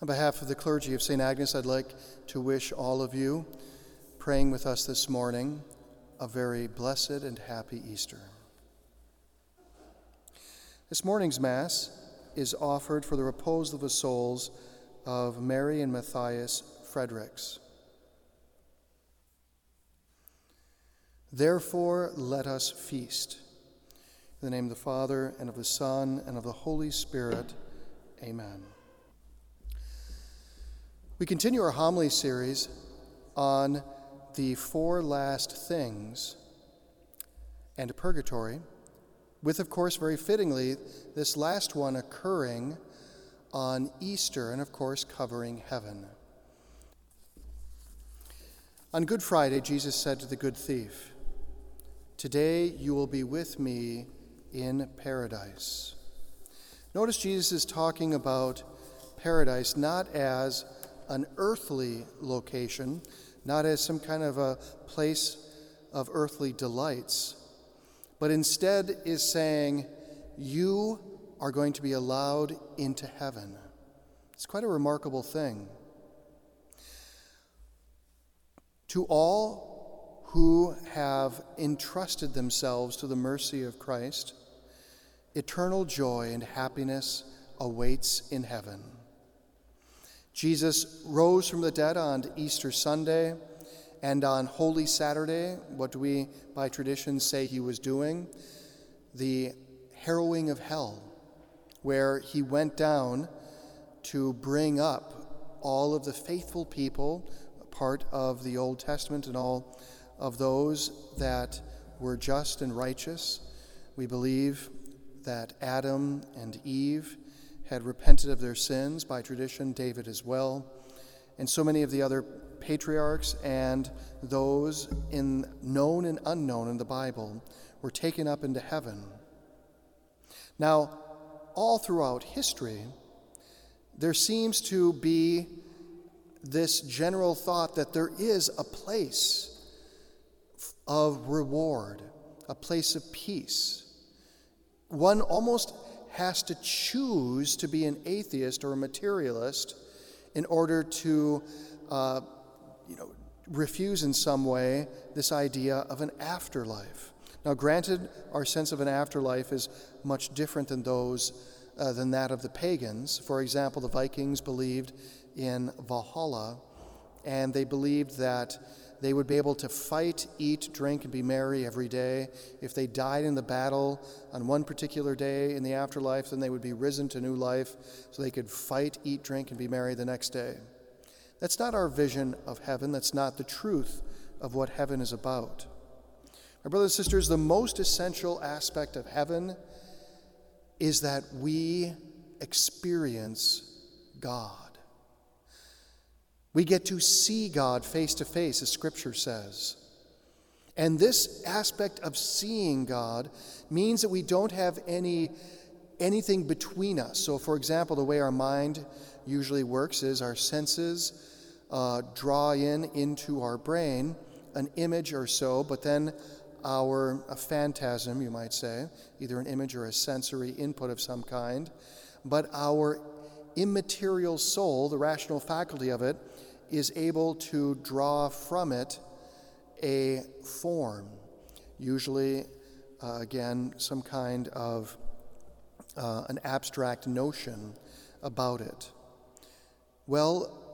On behalf of the clergy of St. Agnes, I'd like to wish all of you praying with us this morning a very blessed and happy Easter. This morning's Mass is offered for the repose of the souls of Mary and Matthias Fredericks. Therefore, let us feast. In the name of the Father, and of the Son, and of the Holy Spirit, amen. We continue our homily series on the four last things and purgatory, with, of course, very fittingly, this last one occurring on Easter and, of course, covering heaven. On Good Friday, Jesus said to the good thief, Today you will be with me in paradise. Notice Jesus is talking about paradise not as an earthly location, not as some kind of a place of earthly delights, but instead is saying, You are going to be allowed into heaven. It's quite a remarkable thing. To all who have entrusted themselves to the mercy of Christ, eternal joy and happiness awaits in heaven. Jesus rose from the dead on Easter Sunday, and on Holy Saturday, what do we by tradition say he was doing? The harrowing of hell, where he went down to bring up all of the faithful people, part of the Old Testament, and all of those that were just and righteous. We believe that Adam and Eve had repented of their sins, by tradition, David as well, and so many of the other patriarchs and those in known and unknown in the Bible were taken up into heaven. Now, all throughout history, there seems to be this general thought that there is a place of reward, a place of peace. One almost has to choose to be an atheist or a materialist in order to, uh, you know, refuse in some way this idea of an afterlife. Now, granted, our sense of an afterlife is much different than those uh, than that of the pagans. For example, the Vikings believed in Valhalla, and they believed that they would be able to fight, eat, drink, and be merry every day. If they died in the battle on one particular day in the afterlife, then they would be risen to new life so they could fight, eat, drink, and be merry the next day. That's not our vision of heaven. That's not the truth of what heaven is about. My brothers and sisters, the most essential aspect of heaven is that we experience God. We get to see God face to face, as Scripture says. And this aspect of seeing God means that we don't have any anything between us. So, for example, the way our mind usually works is our senses uh, draw in into our brain an image or so, but then our a phantasm, you might say, either an image or a sensory input of some kind, but our immaterial soul, the rational faculty of it, is able to draw from it a form, usually, uh, again, some kind of uh, an abstract notion about it. Well,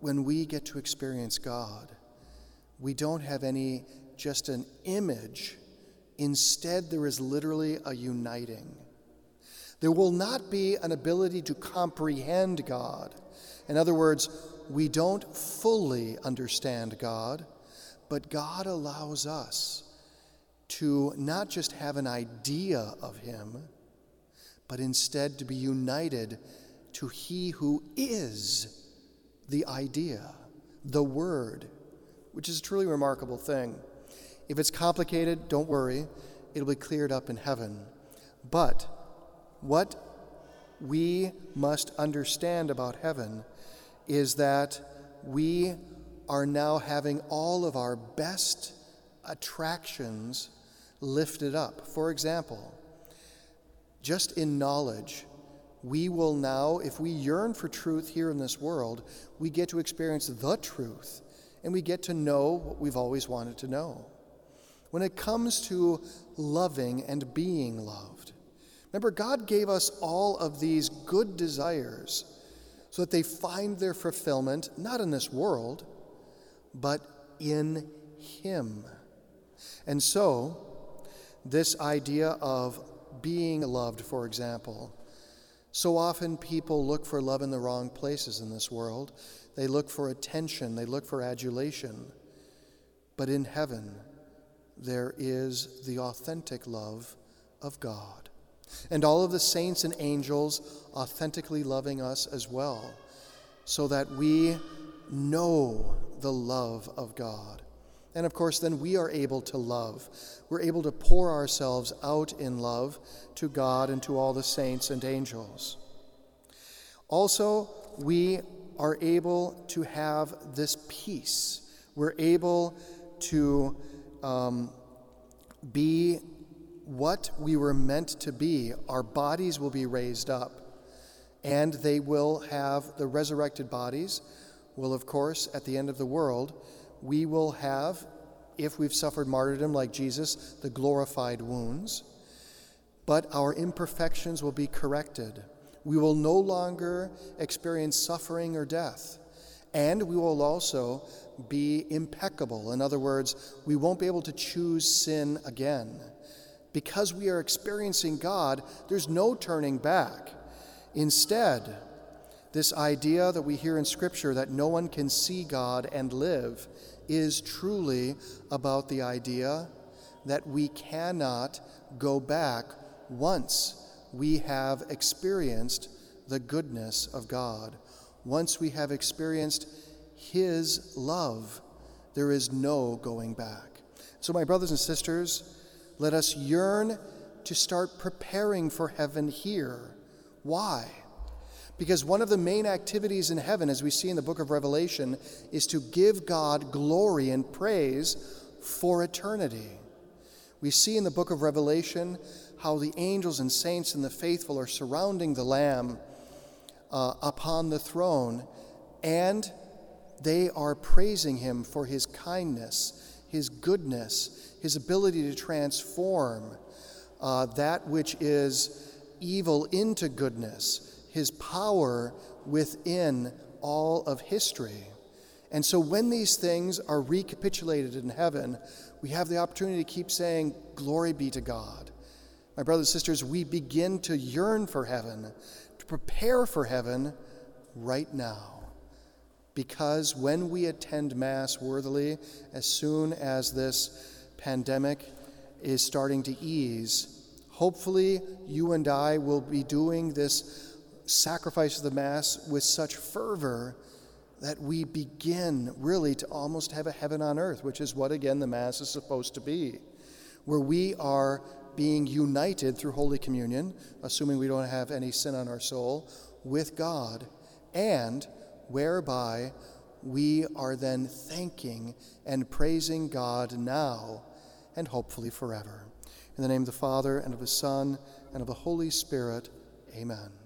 when we get to experience God, we don't have any just an image. Instead, there is literally a uniting. There will not be an ability to comprehend God. In other words, we don't fully understand God, but God allows us to not just have an idea of Him, but instead to be united to He who is the idea, the Word, which is a truly remarkable thing. If it's complicated, don't worry, it'll be cleared up in heaven. But what we must understand about heaven is that we are now having all of our best attractions lifted up. For example, just in knowledge, we will now, if we yearn for truth here in this world, we get to experience the truth and we get to know what we've always wanted to know. When it comes to loving and being loved, remember, God gave us all of these good desires so that they find their fulfillment not in this world, but in Him. And so, this idea of being loved, for example, so often people look for love in the wrong places in this world. They look for attention, they look for adulation. But in heaven, there is the authentic love of God. And all of the saints and angels authentically loving us as well, so that we know the love of God. And of course, then we are able to love. We're able to pour ourselves out in love to God and to all the saints and angels. Also, we are able to have this peace. We're able to um, be what we were meant to be. Our bodies will be raised up, and they will have the resurrected bodies, will, of course, at the end of the world, we will have, if we've suffered martyrdom like Jesus, the glorified wounds, but our imperfections will be corrected. We will no longer experience suffering or death. And we will also be impeccable. In other words, we won't be able to choose sin again. Because we are experiencing God, there's no turning back. Instead, this idea that we hear in Scripture that no one can see God and live is truly about the idea that we cannot go back once we have experienced the goodness of God. Once we have experienced His love, there is no going back. So, my brothers and sisters, let us yearn to start preparing for heaven here. Why? Because one of the main activities in heaven, as we see in the book of Revelation, is to give God glory and praise for eternity. We see in the book of Revelation how the angels and saints and the faithful are surrounding the Lamb uh, upon the throne, and they are praising him for his kindness, his goodness, his ability to transform uh, that which is evil into goodness his power within all of history. And so when these things are recapitulated in heaven, we have the opportunity to keep saying, Glory be to God. My brothers and sisters, we begin to yearn for heaven, to prepare for heaven right now. Because when we attend Mass worthily, as soon as this pandemic is starting to ease, hopefully you and I will be doing this sacrifice of the Mass with such fervor that we begin really to almost have a heaven on earth, which is what, again, the Mass is supposed to be, where we are being united through Holy Communion, assuming we don't have any sin on our soul, with God, and whereby we are then thanking and praising God now and hopefully forever. In the name of the Father, and of the Son, and of the Holy Spirit, amen.